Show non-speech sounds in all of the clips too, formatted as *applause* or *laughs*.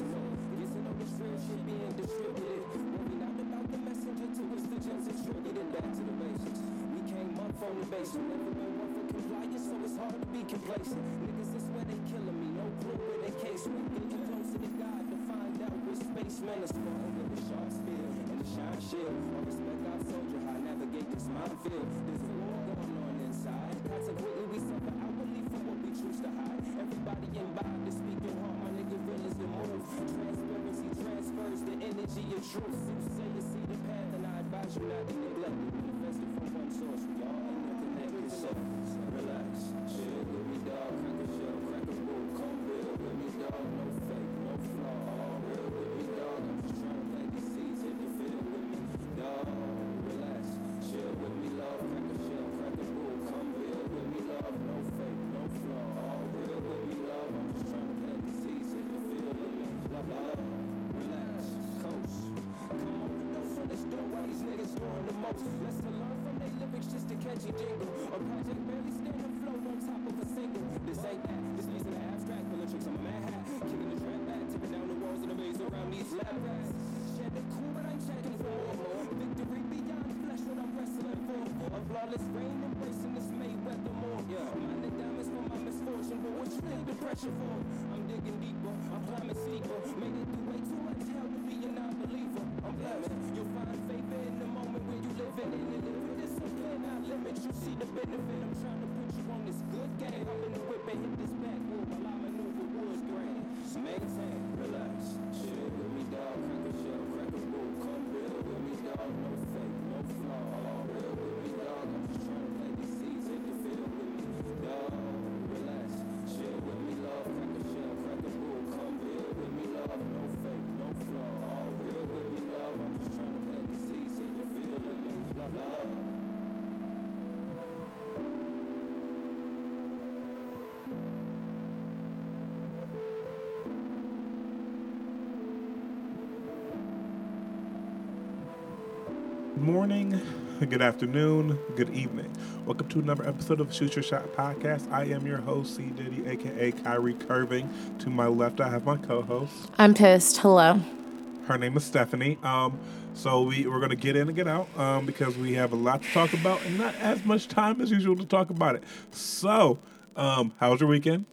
real shit being distributed. About the messenger to which the gems. Back to the basics. We came up from the basement. Never been one for compliance, so it's hard to be complacent. Niggas, this where they killing me. No clue where they case. We getting closer to God to find out which spaceman is falling with the shark spear and the shine shield. All respect our soldier, how I navigate this minefield. Truth. A flawless reign, embracing this Mayweather more. Yeah. Mind the diamonds for my misfortune, but what you think depression for? I'm digging deeper, I'm climbing steeper. Made it through way too much hell to be a non-believer. I'm blessed. You'll find favor in the moment when you living in it. Live with discipline, not limits. You see the benefit. Morning, good afternoon, good evening. Welcome to another episode of Shoot Your Shot Podcast. I am your host, C. Diddy, aka Kyrie Curving. To my left, I have my co-host. I'm pissed. Hello. Her name is Stephanie. Um, so we, we're gonna get in and get out um, because we have a lot to talk about and not as much time as usual to talk about it. So, um, how was your weekend?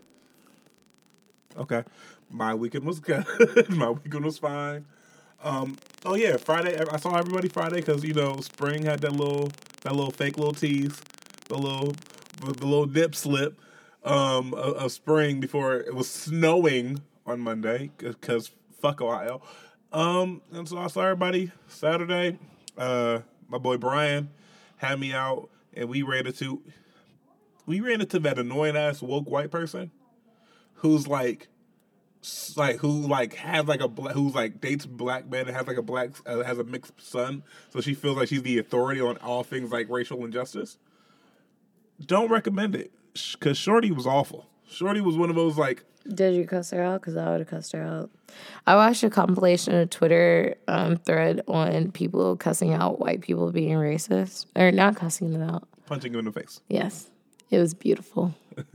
Okay, my weekend was good. *laughs* my weekend was fine. Um, oh yeah, Friday. I saw everybody Friday because you know spring had that little that little fake little tease, the little the little dip slip um, of, of spring before it was snowing on Monday because fuck Ohio. Um, and so I saw everybody Saturday. Uh, my boy Brian had me out, and we ran into we ran into that annoying ass woke white person who's like like who like has like a black who's like dates black men and has like a black uh, has a mixed son so she feels like she's the authority on all things like racial injustice don't recommend it because shorty was awful shorty was one of those like Did you cuss her out? Because I would have cussed her out. I watched a compilation of Twitter um, thread on people cussing out white people being racist. Or not cussing them out. punching them in the face Yes. It was beautiful. *laughs*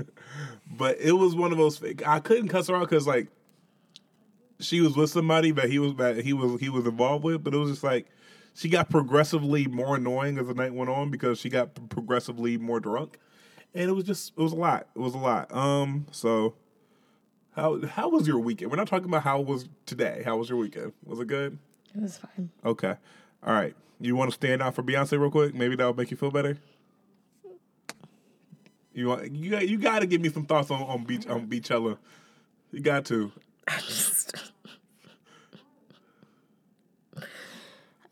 but it was one of those fake i couldn't cuss her out because like she was with somebody that he was that he was he was involved with but it was just like she got progressively more annoying as the night went on because she got progressively more drunk. And it was just it was a lot it was a lot. Um so how how was your weekend? We're not talking about how was today. How was your weekend? Was it good? It was fine. okay. All right. You want to stand out for beyonce real quick? Maybe that'll make you feel better you want you got you got to give me some thoughts on on beach on Beychella you got to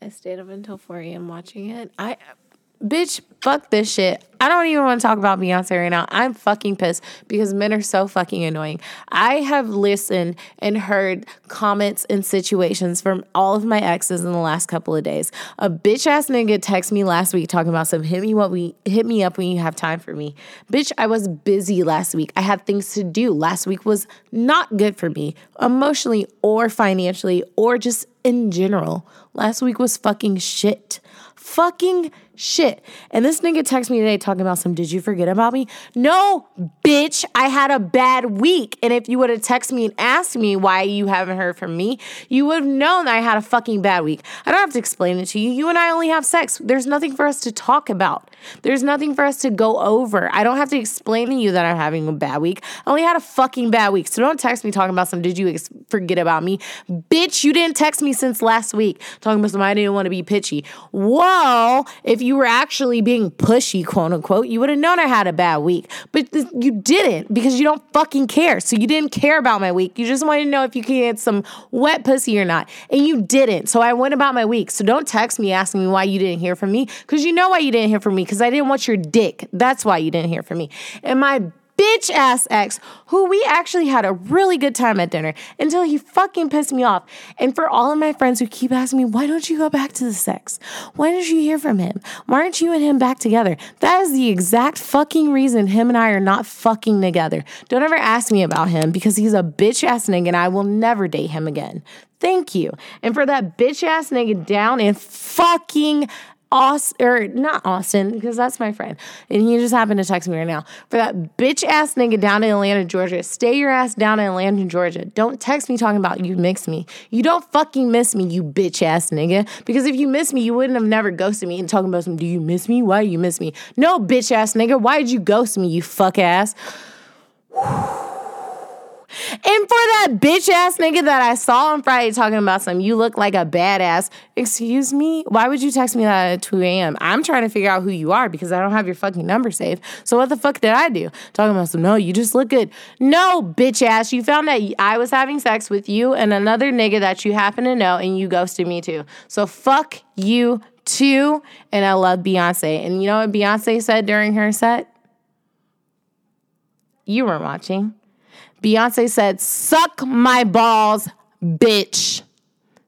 I stayed up until 4 a.m. watching it. I, bitch, fuck this shit. I don't even want to talk about Beyonce right now. I'm fucking pissed because men are so fucking annoying. I have listened and heard comments and situations from all of my exes in the last couple of days. A bitch ass nigga texted me last week talking about some hit me what we hit me up when you have time for me. Bitch, I was busy last week. I had things to do. Last week was not good for me emotionally or financially or just in general. Last week was fucking shit. fucking shit. And this nigga texted me today talking about some, did you forget about me? No, bitch, I had a bad week. And if you would have texted me and asked me why you haven't heard from me, you would have known that I had a fucking bad week. I don't have to explain it to you. You and I only have sex. There's nothing for us to talk about. There's nothing for us to go over. I don't have to explain to you that I'm having a bad week. I only had a fucking bad week. So don't text me talking about some, did you ex- forget about me? Bitch, you didn't text me since last week talking about some, I didn't want to be pitchy. Well, if you were actually being pushy, quote unquote, you would have known I had a bad week. But th- you didn't because you don't fucking care. So you didn't care about my week. You just wanted to know if you could get some wet pussy or not. And you didn't. So I went about my week. So don't text me asking me why you didn't hear from me because you know why you didn't hear from me because I didn't want your dick. That's why you didn't hear from me. And my bitch ass ex, who we actually had a really good time at dinner until he fucking pissed me off. And for all of my friends who keep asking me, why don't you go back to the sex? Why don't you hear from him? Why aren't you and him back together? That is the exact fucking reason him and I are not fucking together. Don't ever ask me about him because he's a bitch ass nigga and I will never date him again. Thank you. And for that bitch ass nigga down and fucking Austin, or not Austin, because that's my friend. And he just happened to text me right now. For that bitch ass nigga down in Atlanta, Georgia, stay your ass down in Atlanta, Georgia. Don't text me talking about you miss me. You don't fucking miss me, you bitch ass nigga. Because if you miss me, you wouldn't have never ghosted me and talking about some, do you miss me? Why you miss me? No, bitch ass nigga. Why did you ghost me, you fuck ass? And for that bitch ass nigga that I saw on Friday talking about some, you look like a badass. Excuse me? Why would you text me that at 2 a.m.? I'm trying to figure out who you are because I don't have your fucking number saved. So what the fuck did I do? Talking about some, no, you just look good. No, bitch ass. You found that I was having sex with you and another nigga that you happen to know and you ghosted me too. So fuck you too. And I love Beyonce. And you know what Beyonce said during her set? You weren't watching. Beyonce said, Suck my balls, bitch.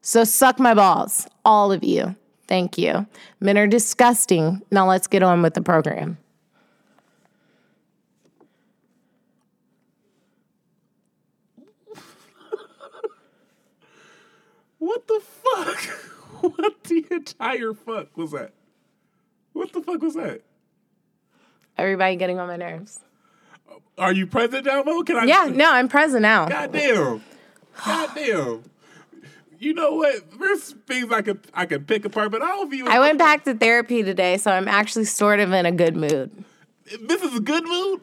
So suck my balls, all of you. Thank you. Men are disgusting. Now let's get on with the program. What the fuck? *laughs* what the entire fuck was that? What the fuck was that? Everybody getting on my nerves. Are you present now, Mo? Can I? Yeah, no, I'm present now. Goddamn. Goddamn. You know what? There's things I could I could pick apart, but I don't view. I went back to therapy today, so I'm actually sort of in a good mood. This is a good mood.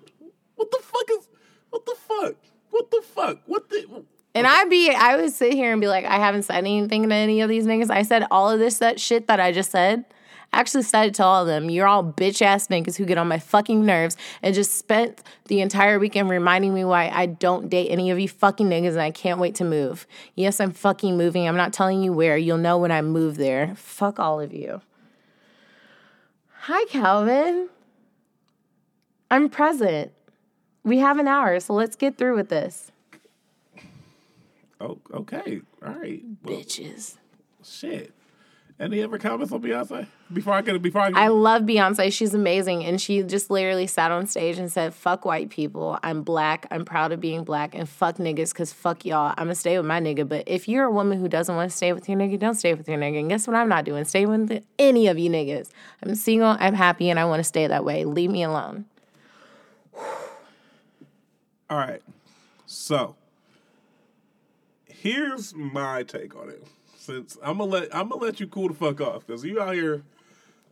What the fuck is? What the fuck? What the fuck? What the? And I'd be, I would sit here and be like, I haven't said anything to any of these niggas. I said all of this that shit that I just said. I actually said it to all of them. You're all bitch ass niggas who get on my fucking nerves and just spent the entire weekend reminding me why I don't date any of you fucking niggas and I can't wait to move. Yes, I'm fucking moving. I'm not telling you where. You'll know when I move there. Fuck all of you. Hi, Calvin. I'm present. We have an hour, so let's get through with this. Oh, okay. All right. Well, Bitches. shit. Any other comments on Beyonce before I get before I get? I love Beyonce. She's amazing. And she just literally sat on stage and said, fuck white people. I'm black. I'm proud of being black. And fuck niggas because fuck y'all. I'm going to stay with my nigga. But if you're a woman who doesn't want to stay with your nigga, don't stay with your nigga. And guess what I'm not doing? Stay with any of you niggas. I'm single. I'm happy. And I want to stay that way. Leave me alone. *sighs* All right. So here's my take on it. Since I'm gonna let I'm gonna let you cool the fuck off because you out here,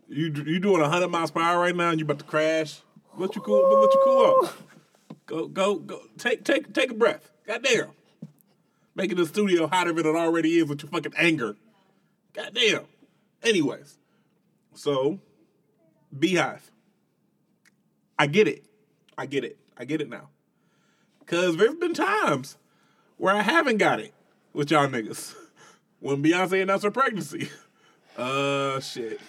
you you doing hundred miles per hour right now and you about to crash. Let you cool. Let you cool off. Go go go. Take take take a breath. Goddamn. Making the studio hotter than it already is with your fucking anger. Goddamn. Anyways, so Beyhive. I get it. I get it. I get it now. Cause there's been times where I haven't got it with y'all niggas. When Beyonce announced her pregnancy. *laughs* Uh shit.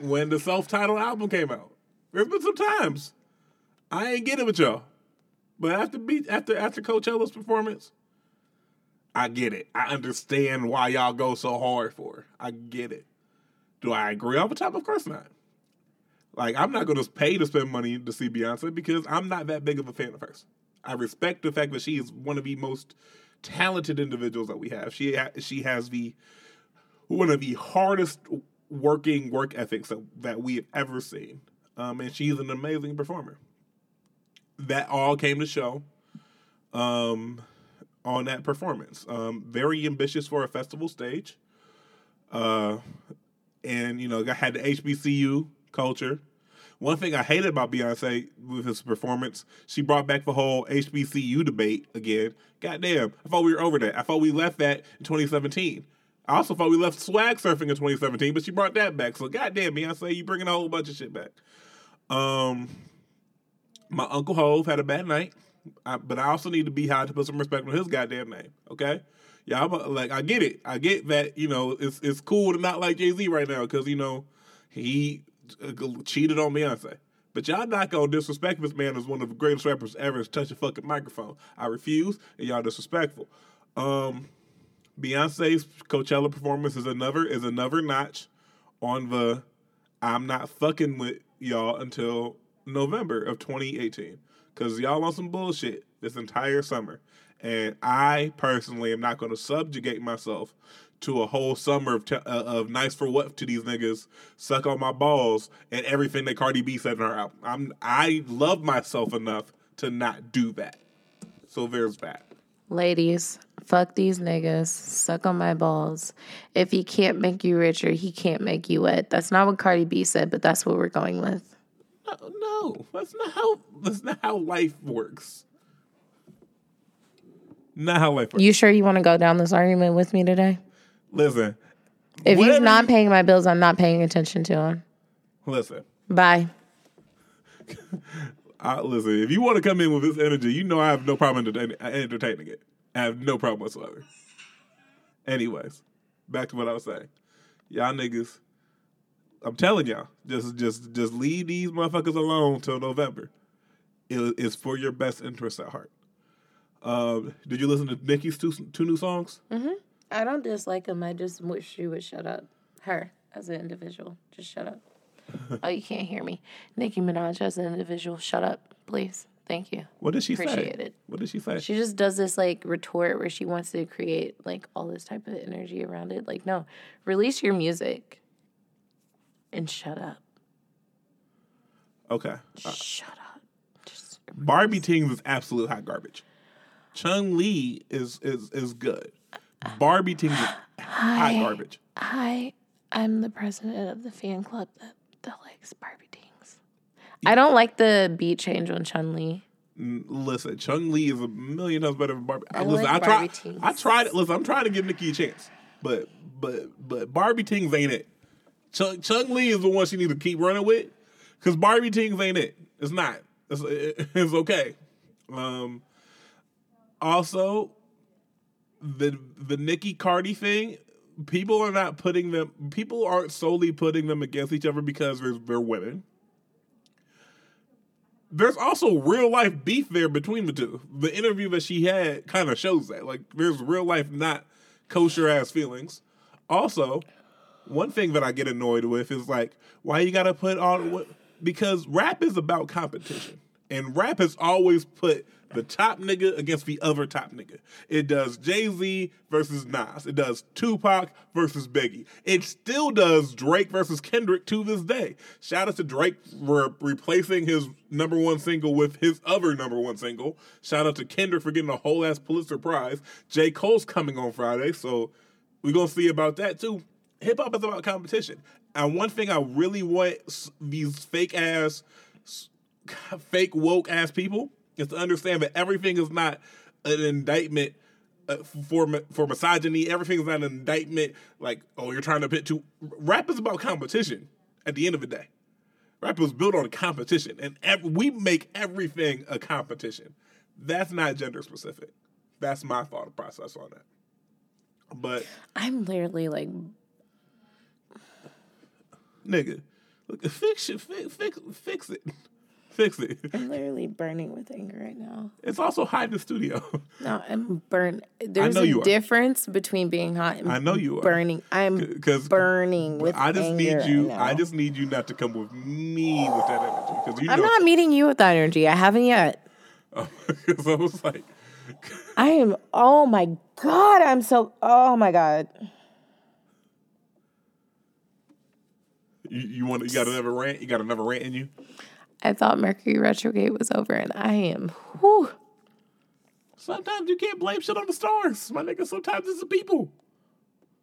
When the self-titled album came out. There's been some times I ain't get it with y'all. But after beat after after Coachella's performance, I get it. I understand why y'all go so hard for her. I get it. Do I agree all the time? Of course not. Like I'm not gonna pay to spend money to see Beyonce because I'm not that big of a fan of hers. I respect the fact that she is one of the most talented individuals that we have. She ha- she has the one of the hardest working work ethics that, that we have ever seen. Um, and she's an amazing performer. That all came to show um, on that performance. Um, very ambitious for a festival stage. Uh, and, you know, I had the HBCU culture. One thing I hated about Beyonce with his performance, she brought back the whole HBCU debate again. Goddamn, I thought we were over that. I thought we left that in 2017. I also thought we left swag surfing in 2017, but she brought that back. So goddamn, Beyonce, you bringing a whole bunch of shit back. Um, my uncle Hov had a bad night, I, but I also need to be high to put some respect on his goddamn name. Okay, yeah, I'm a, like I get it. I get that you know it's it's cool to not like Jay Z right now because you know he cheated on Beyonce. But y'all not gonna disrespect this man as one of the greatest rappers ever to touch a fucking microphone. I refuse, and y'all disrespectful. Um, Beyonce's Coachella performance is another is another notch on the I'm not fucking with y'all until November of 2018 because y'all on some bullshit this entire summer, and I personally am not going to subjugate myself to a whole summer of, t- uh, of nice for what to these niggas, suck on my balls, and everything that Cardi B said in her album. I'm I love myself enough to not do that. So there's that. Ladies, fuck these niggas. Suck on my balls. If he can't make you richer, he can't make you wet. That's not what Cardi B said, but that's what we're going with. No, no, that's not how that's not how life works. Not how life works. You sure you want to go down this argument with me today? Listen, If he's not paying my bills, I'm not paying attention to him. listen. Bye. *laughs* I, listen, if you want to come in with this energy, you know I have no problem entertaining, entertaining it. I have no problem whatsoever. Anyways, back to what I was saying. Y'all niggas, I'm telling y'all, just just just leave these motherfuckers alone till November. It, it's for your best interest at heart. Um, did you listen to Nicki's two two new songs? I don't dislike him. I just wish she would shut up. Her as an individual, just shut up. *laughs* oh, you can't hear me. Nicki Minaj as an individual, shut up, please. Thank you. What did she say? Appreciate it. What did she say? She just does this like retort where she wants to create like all this type of energy around it. Like, no, release your music and shut up. okay. Uh, shut up. Just Barbie Tingz is absolute hot garbage. Chun Li is is is good. Barbie Tingz is hot garbage. I I'm the president of the fan club that, that likes Barbie Tingz. I don't like the beat change on Chun Li. Listen, Chun Li is a million times better than Barbie. I listen, like I Barbie tried. Tings. I tried. Listen, I'm trying to give Nicki a chance, but but but Barbie Tingz ain't it. Chung, Chun Li is the one she needs to keep running with, because Barbie Tingz ain't it. It's not. It's, *laughs* it's okay. Um. Also, the the Nicki Cardi thing. People are not putting them. People aren't solely putting them against each other because they're, they're women there's also real life beef there between the two. The interview that she had kind of shows that. Like, there's real life, not kosher ass feelings. Also, one thing that I get annoyed with is like, why you gotta put all? Because rap is about competition, and rap has always put the top nigga against the other top nigga. It does Jay Z versus Nas. It does Tupac versus Biggie. It still does Drake versus Kendrick to this day. Shout out to Drake for replacing his number one single with his other number one single. Shout out to Kendrick for getting a whole ass Pulitzer Prize. J. Cole's coming on Friday, so we're gonna see about that too. Hip hop is about competition. And one thing I really want these fake ass, fake woke ass people is to understand that everything is not an indictment uh, for for misogyny. Everything is not an indictment like oh you're trying to pit two. Rap is about competition. At the end of the day, rap was built on competition, and ev- we make everything a competition. That's not gender specific. That's my thought process on that. But I'm literally like nigga, look, fix it, fix, fix, fix it, fix it. I'm literally burning with anger right now. It's also hot in the studio. No, I'm burnt. There's a difference between being hot and I know you are. burning. I'm Because burning with I just anger need you. right I just need you not to come with me with that energy because you I'm know. not meeting you with that energy. I haven't yet. *laughs* Because I was like, *laughs* I am. Oh my god! I'm so. Oh my god! You, you want you got another rant? You got another rant in you? I thought Mercury retrograde was over, and I am. Whew. Sometimes you can't blame shit on the stars, my nigga. Sometimes it's the people.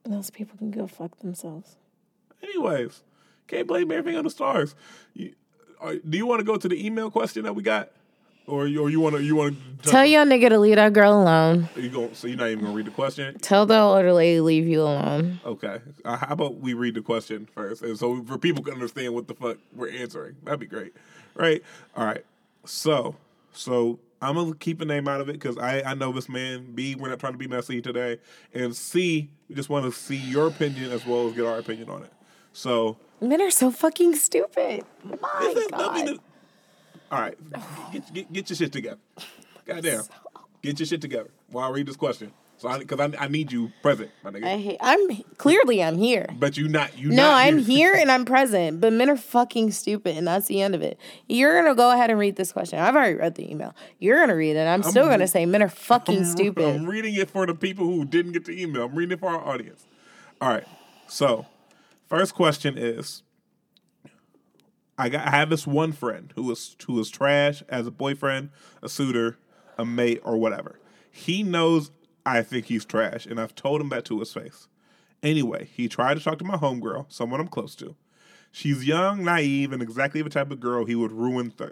Those people can go fuck themselves. Anyways, can't blame everything on the stars. You, are, do you want to go to the email question that we got, or you, or you want to you want to Tell your nigga to leave that girl alone. you go? So you're not even gonna read the question? Tell the older lady to leave you alone. Okay. Uh, how about we read the question first, and so for people can understand what the fuck we're answering. That'd be great, right? All right. So, so I'm gonna keep a name out of it because I I know this man. B, we're not trying to be messy today, and C, we just want to see your opinion as well as get our opinion on it. So, Men are so fucking stupid. My this is nothing God. to- all right, get, get get your shit together. *sighs* Goddamn, get your shit together while I read this question. So, because I, I need you present, my nigga. I hate, I'm clearly I'm here. but you not you. No, not I'm here *laughs* and I'm present, but men are fucking stupid, and that's the end of it. You're gonna go ahead and read this question. I've already read the email. You're gonna read it. I'm still gonna say men are fucking *laughs* stupid. I'm reading it for the people who didn't get the email. I'm reading it for our audience. All right. So, first question is I got I have this one friend who is who is trash as a boyfriend, a suitor, a mate, or whatever. He knows I think he's trash, and I've told him that to his face. Anyway, he tried to talk to my homegirl, someone I'm close to. She's young, naive, and exactly the type of girl he would ruin th-.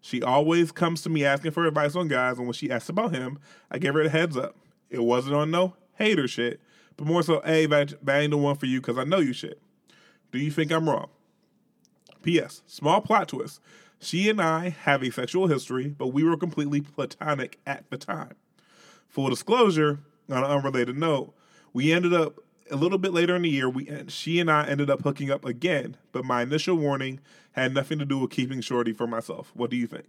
She always comes to me asking for advice on guys, and when she asks about him, I give her a heads up. It wasn't on no hater shit, but more so, hey, that, that ain't the one for you because I know you shit. Do you think I'm wrong? P.S. Small plot twist. She and I have a sexual history, but we were completely platonic at the time. Full disclosure, on an unrelated note, we ended up a little bit later in the year. We she and I ended up hooking up again, but my initial warning had nothing to do with keeping Shorty for myself. What do you think?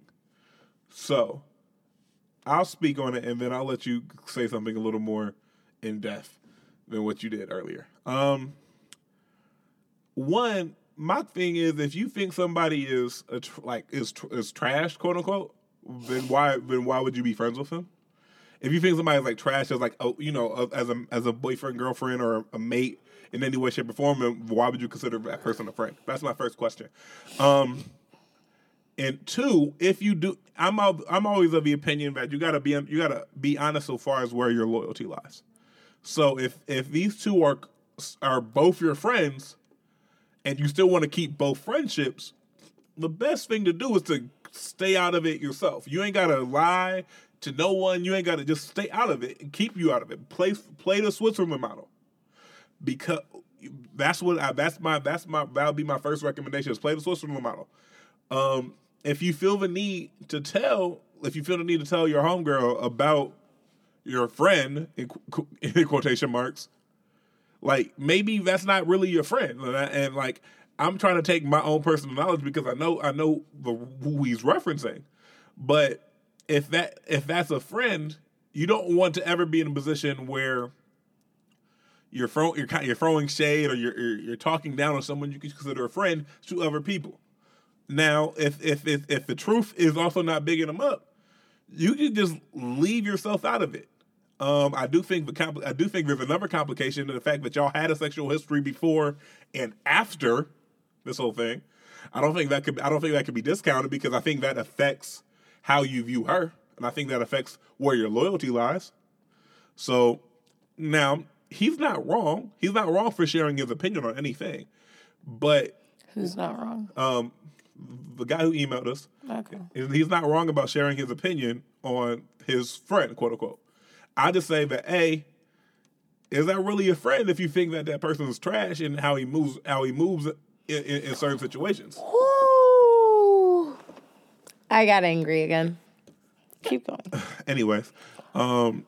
So, I'll speak on it, and then I'll let you say something a little more in depth than what you did earlier. Um, one, my thing is, if you think somebody is tr- like is tr- is trash, quote unquote, then why then why would you be friends with him? If you think somebody's like trash as like oh you know as a as a boyfriend girlfriend or a mate in any way shape or form, why would you consider that person a friend? That's my first question. Um, and two, if you do, I'm al- I'm always of the opinion that you gotta be you gotta be honest so far as where your loyalty lies. So if if these two are are both your friends, and you still want to keep both friendships, the best thing to do is to stay out of it yourself. You ain't gotta lie to no one. You ain't gotta just stay out of it and keep you out of it. Play play the Switzerland model because that's what I, that's my that's my that'll be my first recommendation is play the Switzerland model. Um, if you feel the need to tell, if you feel the need to tell your homegirl about your friend in, *laughs* in quotation marks, like maybe that's not really your friend, and, I- and like I'm trying to take my own personal knowledge because I know I know the, who he's referencing, but if that if that's a friend, you don't want to ever be in a position where you're throwing you're, you're throwing shade or you're, you're you're talking down on someone you consider a friend to other people. Now, if if if, if the truth is also not bigging them up, you can just leave yourself out of it. Um, I do think the compl- I do think there's another complication to the fact that y'all had a sexual history before and after this whole thing. I don't think that could I don't think that could be discounted because I think that affects how you view her, and I think that affects where your loyalty lies. So now he's not wrong. He's not wrong for sharing his opinion on anything, but Who's not wrong? um, the guy who emailed us, Okay. he's he's not wrong about sharing his opinion on his friend, quote unquote. I just say that a is that really a friend if you think that that person is trash and how he moves how he moves in, in, in certain situations. I got angry again. Keep going. *laughs* Anyways, um,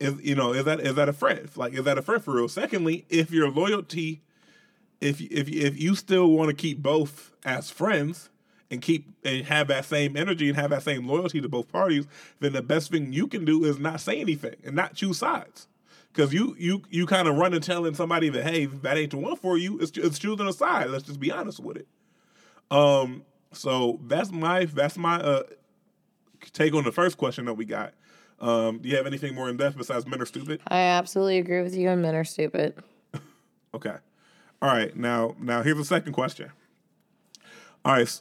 is you know is that is that a friend? Like is that a friend for real? Secondly, if your loyalty, if if if you still want to keep both as friends and keep and have that same energy and have that same loyalty to both parties, then the best thing you can do is not say anything and not choose sides. Because you you you kind of run and telling somebody that hey that ain't the one for you. It's it's choosing a side. Let's just be honest with it. Um. So that's my that's my uh take on the first question that we got. Um, do you have anything more in depth besides men are stupid? I absolutely agree with you, and men are stupid. *laughs* Okay. All right, now now here's the second question. All right.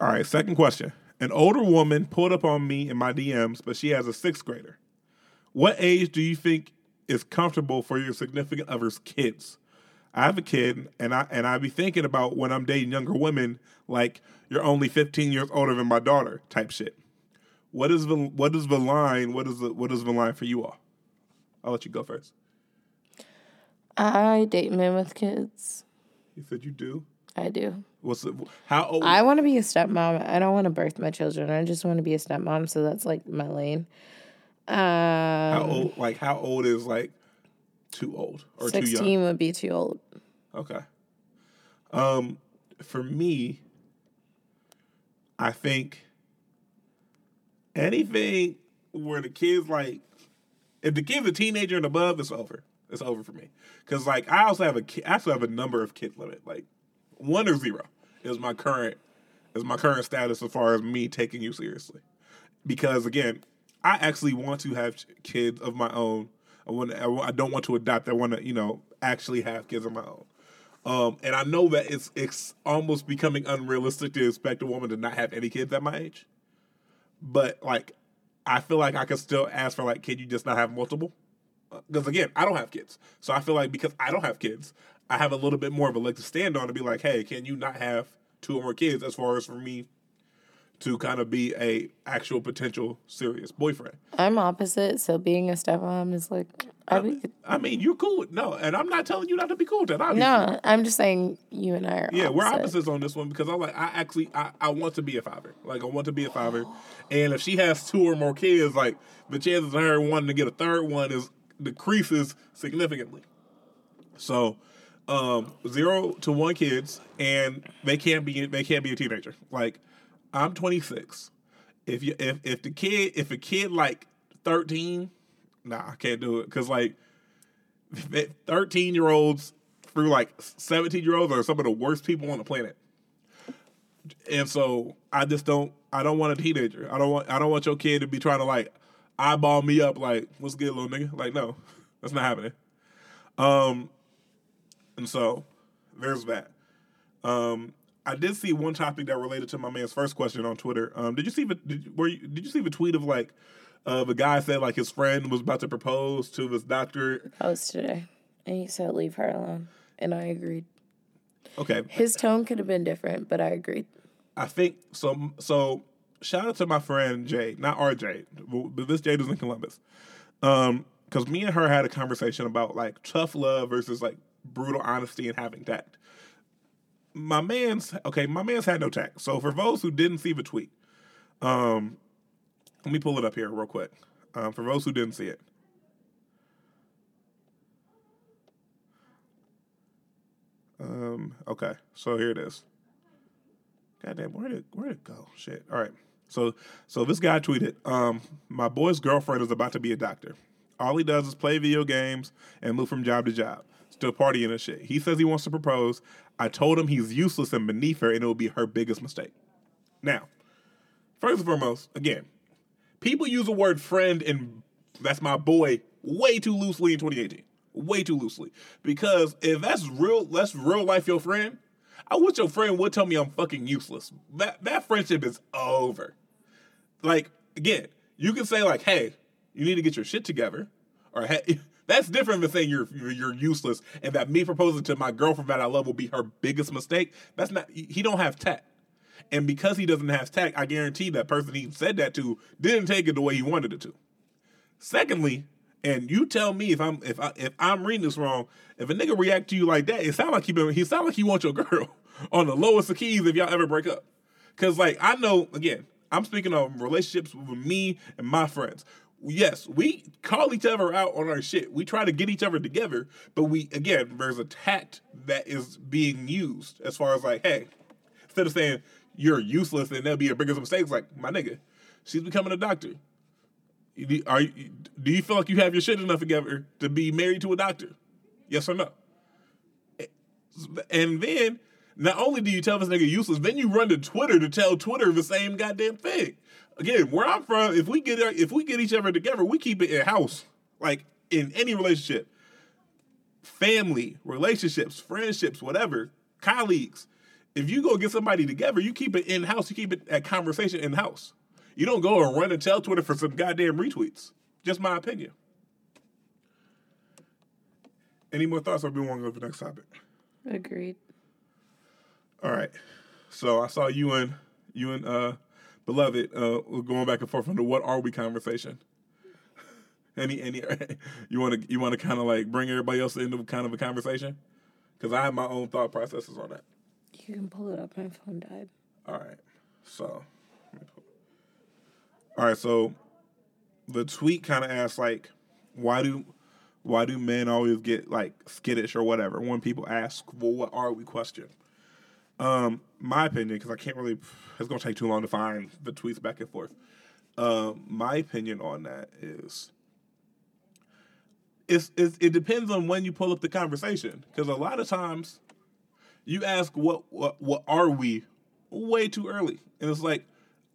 All right, Second question: An older woman pulled up on me in my DMs, but she has a sixth grader. What age do you think is comfortable for your significant other's kids? I have a kid, and I and I be thinking about when I'm dating younger women, like you're only 15 years older than my daughter, type shit. What is the what is the line? What is the what is the line for you all? I'll let you go first. I date men with kids. You said you do. I do. What's the, how old? I want to be a stepmom. I don't want to birth my children. I just want to be a stepmom. So that's like my lane. how Um, old? Like how old is like too old or too young? 16 would be too old. Okay. Um, for me, I think anything where the kids like, if the kid's a teenager and above, it's over. It's over for me. Cause like I also have a I also have a number of kid limit. Like one or zero is my current is my current status as far as me taking you seriously. Because again, I actually want to have kids of my own. I want. I I don't want to adopt. I want to, you know, actually have kids of my own. Um, and I know that it's it's almost becoming unrealistic to expect a woman to not have any kids at my age. But like, I feel like I could still ask for like, can you just not have multiple? Because again, I don't have kids, so I feel like because I don't have kids, I have a little bit more of a leg to stand on to be like, hey, can you not have two or more kids? As far as for me to kind of be a actual potential serious boyfriend. I'm opposite. So being a stepmom is like, I be, I mean, you're cool with no, and I'm not telling you not to be cool with that. Obviously. no, I'm just saying you and I are. Yeah, we're opposites on this one because I'm like, I actually, I, I want to be a father. Like, I want to be a father, and if she has two or more kids, like the chances of her wanting to get a third one is decreases significantly. So, um, zero to one kids, and they can't be they can't be a teenager. Like, I'm 26. If you if if the kid if a kid like 13, nah, I can't do it because like 13 year olds through like 17 year olds are some of the worst people on the planet. And so I just don't I don't want a teenager. I don't want I don't want your kid to be trying to like eyeball me up like, what's good, little nigga? Like, no, *laughs* that's not happening. Um and so there's that. Um I did see one topic that related to my man's first question on Twitter. Um, did you see the did were you, did you see the tweet of like uh, the guy said like his friend was about to propose to this doctor? post today, and he said leave her alone, and I agreed. Okay, His tone could have been different, but I agreed. I think so. So shout out to my friend Jay, not RJ, but this Jay is in Columbus. Um, because me and her had a conversation about like tough love versus like brutal honesty and having tact. My man's okay. My man's had no tact. So for those who didn't see the tweet, um, let me pull it up here real quick. Um, for those who didn't see it. Um, okay, so here it is. Goddamn, where did where did it go? Shit. All right. So so this guy tweeted, um, my boy's girlfriend is about to be a doctor. All he does is play video games and move from job to job. Still partying and shit. He says he wants to propose. I told him he's useless and beneath her and it will be her biggest mistake. Now, first and foremost, again, people use the word friend and that's my boy way too loosely in 2018. Way too loosely. Because if that's real, that's real life your friend, I wish your friend would tell me I'm fucking useless. That that friendship is over. Like again, you can say like, "Hey, you need to get your shit together," or "Hey." *laughs* That's different than saying you're you're useless, and that me proposing to my girlfriend that I love will be her biggest mistake. That's not. He don't have tact, and because he doesn't have tact, I guarantee that person he said that to didn't take it the way he wanted it to. Secondly, and you tell me if I'm if I if I'm reading this wrong, if a nigga react to you like that, it sound like he been he sound like he wants your *laughs* girl on the lowest of keys if y'all ever break up. Cause like I know again, I'm speaking of relationships with me and my friends. Yes, we call each other out on our shit. We try to get each other together, but we again, there's a tact that is being used as far as like, hey, instead of saying you're useless and there'll be a bigger mistakes, like my nigga, she's becoming a doctor. Are you, do you feel like you have your shit enough together to be married to a doctor? Yes or no? Eh, and then, not only do you tell this nigga useless, then you run to Twitter to tell Twitter the same goddamn thing. Again, where I'm from, if we get if we get each other together, we keep it in house. Like in any relationship, family, relationships, friendships, whatever, colleagues. If you go get somebody together, you keep it in house. You keep it at conversation in house. You don't go and run and tell Twitter for some goddamn retweets. Just my opinion. Any more thoughts, or we want to go to the next topic? Agreed. All right. So I saw you and you and uh beloved uh were going back and forth on the what are we conversation. *laughs* Any any *laughs* you want to you want to kind of like bring everybody else into kind of a conversation? Because I have my own thought processes on that. You can pull it up. My phone died. All right. So. let me pull- All right. So, the tweet kind of asks like, why do, why do men always get like skittish or whatever when people ask, well, what are we? Question. Um, my opinion, because I can't really, it's gonna take too long to find the tweets back and forth. Um, my opinion on that is. It's, it's, it depends on when you pull up the conversation because a lot of times you ask what what what are we way too early and it's like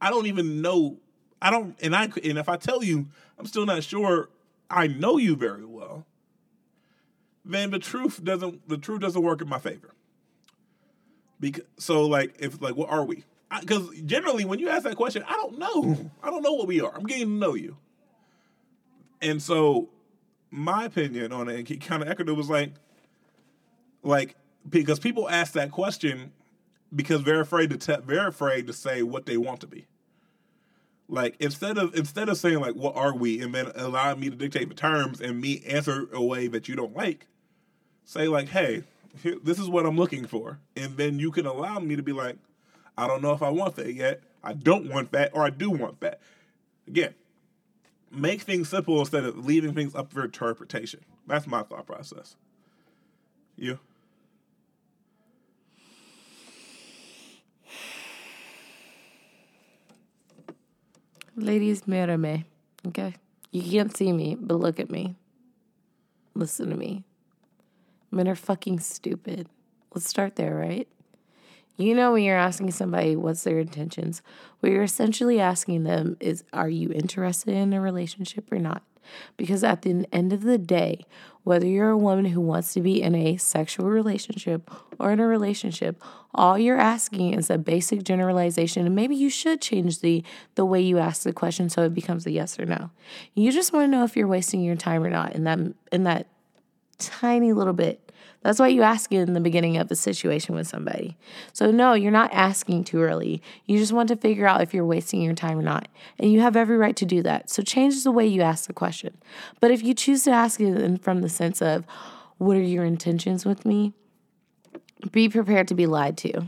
i don't even know i don't and i and if i tell you i'm still not sure i know you very well then the truth doesn't the truth doesn't work in my favor because so like if like what are we? Because generally when you ask that question i don't know. I don't know what we are. I'm getting to know you. And so my opinion on it and he kind of echoed it was like like because people ask that question because they're afraid to te- they're afraid to say what they want to be. Like instead of instead of saying like what are we and then allowing me to dictate the terms and me answer a way that you don't like, say like hey here, *laughs* this is what I'm looking for and then you can allow me to be like I don't know if I want that yet I don't want that or I do want that. Again, make things simple instead of leaving things up for interpretation. That's my thought process. You. Ladies, mirror me. Okay? You can't see me, but look at me. Listen to me. Men are fucking stupid. Let's start there, right? You know, when you're asking somebody what's their intentions, what you're essentially asking them is, are you interested in a relationship or not? Because at the end of the day, whether you're a woman who wants to be in a sexual relationship or in a relationship, all you're asking is a basic generalization. And maybe you should change the, the way you ask the question so it becomes a yes or no. You just want to know if you're wasting your time or not in that in that tiny little bit. That's why you ask in the beginning of a situation with somebody. So, no, you're not asking too early. You just want to figure out if you're wasting your time or not. And you have every right to do that. So, change the way you ask the question. But if you choose to ask it from the sense of, what are your intentions with me? Be prepared to be lied to.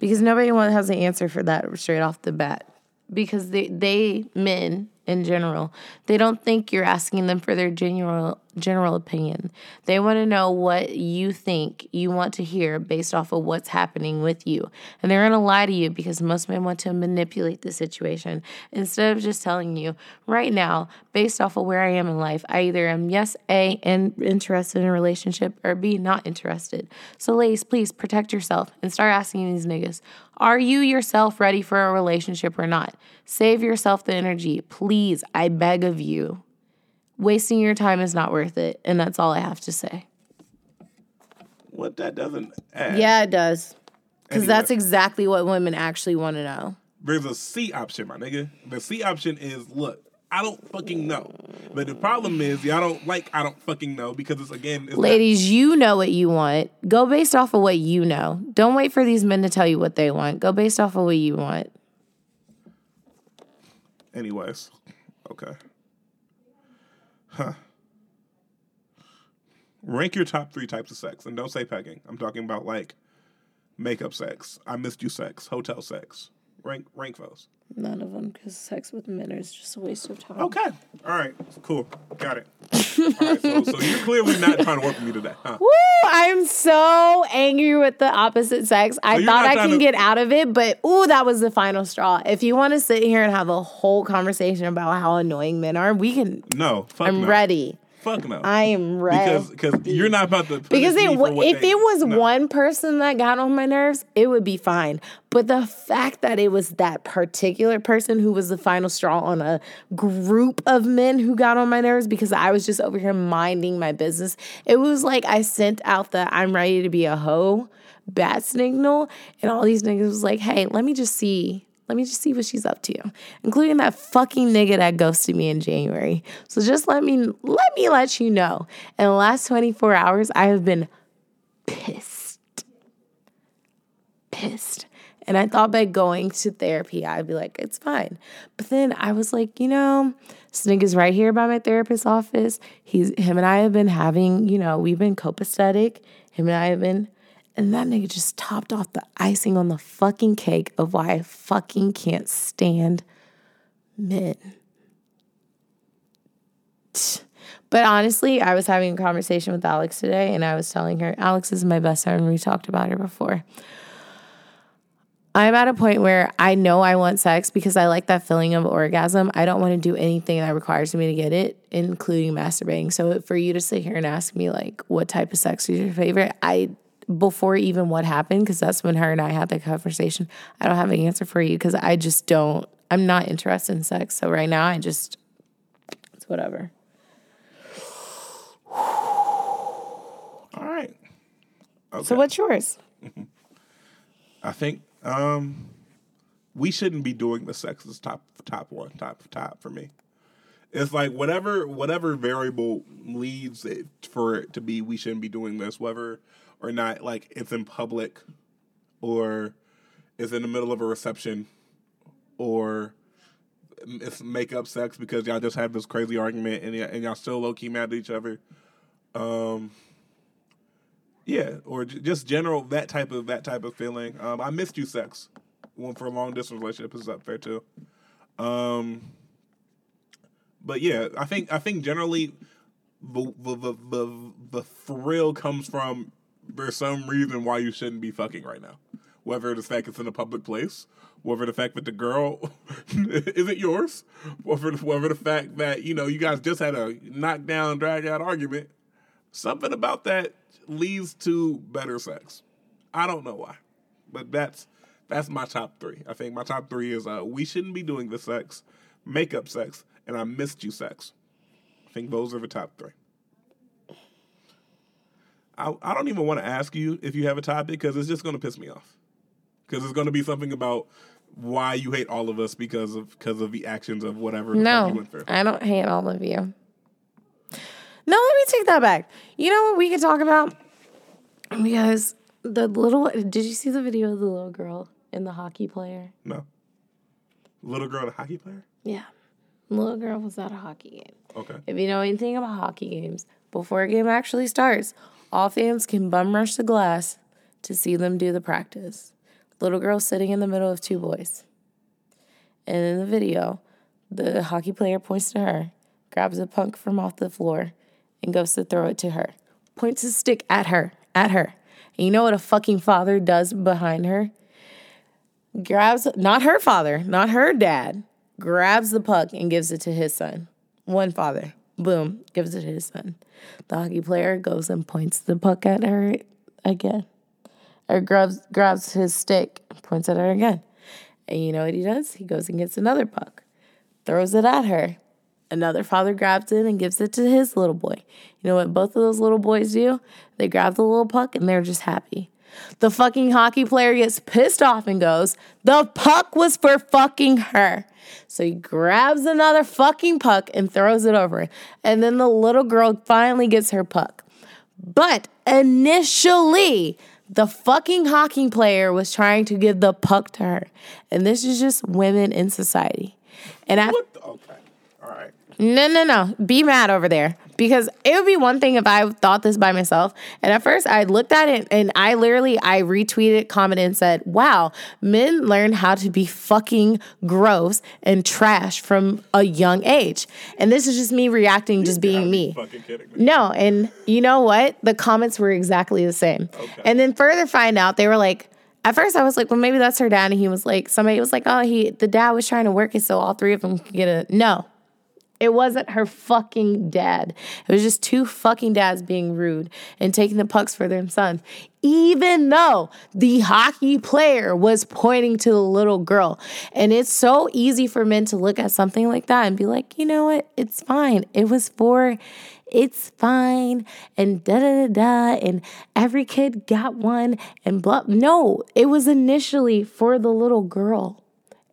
Because nobody has an answer for that straight off the bat. Because they, they men in general, they don't think you're asking them for their general general opinion. They want to know what you think you want to hear based off of what's happening with you. And they're going to lie to you because most men want to manipulate the situation instead of just telling you right now, based off of where I am in life, I either am yes, A, and interested in a relationship or B, not interested. So, ladies, please protect yourself and start asking these niggas, are you yourself ready for a relationship or not? Save yourself the energy. Please, I beg of you. Wasting your time is not worth it. And that's all I have to say. What that doesn't add. Yeah, it does. Because Anyway. that's exactly what women actually want to know. There's a C option, my nigga. The C option is look, I don't fucking know. But the problem is, y'all don't like I don't fucking know because it's again, it's not- Ladies, you know what you want. Go based off of what you know. Don't wait for these men to tell you what they want. Go based off of what you want. anyways. Okay. Huh. Rank your top three types of sex, and don't say pegging. I'm talking about like makeup sex, I missed you sex, hotel sex. Rank rank those. None of them, because sex with men is just a waste of time. Okay. All right. Cool. Got it. *laughs* Right. So, so you're clearly not trying to work with me today, huh? Woo! I'm so angry with the opposite sex. I thought I can to- get out of it, but ooh, that was the final straw. If you want to sit here and have a whole conversation about how annoying men are, we can. No. I'm no. ready. Fuck no. I am ready. because because you're not about to Because it, if they- it was no. one person that got on my nerves, it would be fine. But the fact that it was that particular person who was the final straw on a group of men who got on my nerves because I was just over here minding my business, it was like I sent out the I'm ready to be a hoe bat signal, and all these niggas was like, hey, let me just see. Let me just see what she's up to, including that fucking nigga that ghosted me in January. So just let me let me let you know. In the last 24 hours, I have been pissed. Pissed. And I thought by going to therapy, I'd be like, it's fine. But then I was like, you know, this nigga's right here by my therapist's office. He's him and I have been having, you know, we've been copacetic. Him and I have been and that nigga just topped off the icing on the fucking cake of why I fucking can't stand men. But honestly, I was having a conversation with Alex today and I was telling her, Alex is my best friend. We talked about her before. I'm at a point where I know I want sex because I like that feeling of orgasm. I don't want to do anything that requires me to get it, including masturbating. So for you to sit here and ask me like what type of sex is your favorite, I before even what happened, because that's when her and I had that conversation, I don't have an answer for you because I just don't I'm not interested in sex. So right now I just it's whatever. All right. So what's yours? I think um, we shouldn't be doing the sex as top top one, top top for me. It's like whatever whatever variable leads it for it to be, we shouldn't be doing this, whether or not like it's in public, or it's in the middle of a reception, or it's makeup sex because y'all just had this crazy argument and, y- and y'all still low key mad at each other. Um, yeah, or j- just general that type of that type of feeling. Um, I missed you, sex. One for a long distance relationship is up there too. Um, but yeah, I think I think generally the the the the, the thrill comes from there's some reason why you shouldn't be fucking right now. Whether the fact it's in a public place, whether the fact that the girl *laughs* isn't yours, whether whether the fact that you know you guys just had a knockdown, drag out argument, something about that leads to better sex. I don't know why, but that's that's my top three. I think my top three is uh, we shouldn't be doing the sex, makeup sex, and I missed you sex. I think those are the top three. I, I don't even want to ask you if you have a topic because it's just going to piss me off. Because it's going to be something about why you hate all of us because of because of the actions of whatever No, went through. I don't hate all of you. No, let me take that back. You know what we could talk about? Because the little did you see the video of the little girl and the hockey player? No. Little girl, and hockey player. Yeah. Little girl was at a hockey game. Okay. If you know anything about hockey games, before a game actually starts, all fans can bum rush the glass to see them do the practice. Little girl sitting in the middle of two boys. And in the video, the hockey player points to her, grabs a punk from off the floor, and goes to throw it to her. Points his stick at her, at her. And you know what a fucking father does behind her? Grabs, not her father, not her dad, grabs the puck and gives it to his son. One father, boom, gives it to his son. The hockey player goes and points the puck at her again. Or grabs grabs his stick, points at her again. And you know what he does? He goes and gets another puck, throws it at her. Another father grabs it and gives it to his little boy. You know what both of those little boys do? They grab the little puck and they're just happy. The fucking hockey player gets pissed off and goes, The puck was for fucking her. So he grabs another fucking puck and throws it over. And then the little girl finally gets her puck. But initially, the fucking hockey player was trying to give the puck to her. And this is just women in society. And I What? The, okay. All right. no, no, no. Be mad over there. Because it would be one thing if I thought this by myself. And at first I looked at it and I literally I retweeted, commented, and said, Wow, men learn how to be fucking gross and trash from a young age. And this is just me reacting, just being me. Fucking kidding me. No, and you know what? The comments were exactly the same. And then further find out they were like, at first I was like, well, maybe that's her dad. And he was like, somebody was like, oh, he the dad was trying to work it so all three of them could get a no. It wasn't her fucking dad. It was just two fucking dads being rude and taking the pucks for their sons. Even though the hockey player was pointing to the little girl. And it's so easy for men to look at something like that and be like, you know what? It's fine. It was for, it's fine. And da da da da. And every kid got one and blah. No, it was initially for the little girl.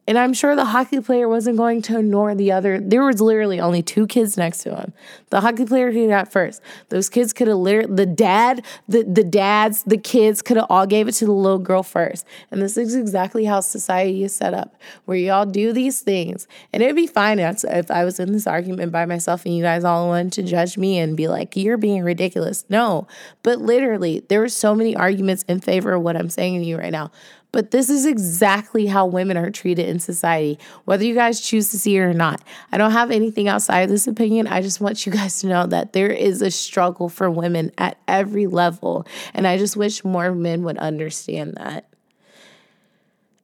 And I'm sure the hockey player wasn't going to ignore the other. There was literally only two kids next to him. The hockey player who got first. Those kids could have literally the dad, the the dads, the kids could have all gave it to the little girl first. And this is exactly how society is set up, where y'all do these things. And it'd be fine if I was in this argument by myself and you guys all wanted to judge me and be like, "You're being ridiculous." No, but literally, there were so many arguments in favor of what I'm saying to you right now. But this is exactly how women are treated in society, whether you guys choose to see it or not. I don't have anything outside of this opinion. I just want you guys to know that there is a struggle for women at every level. And I just wish more men would understand that.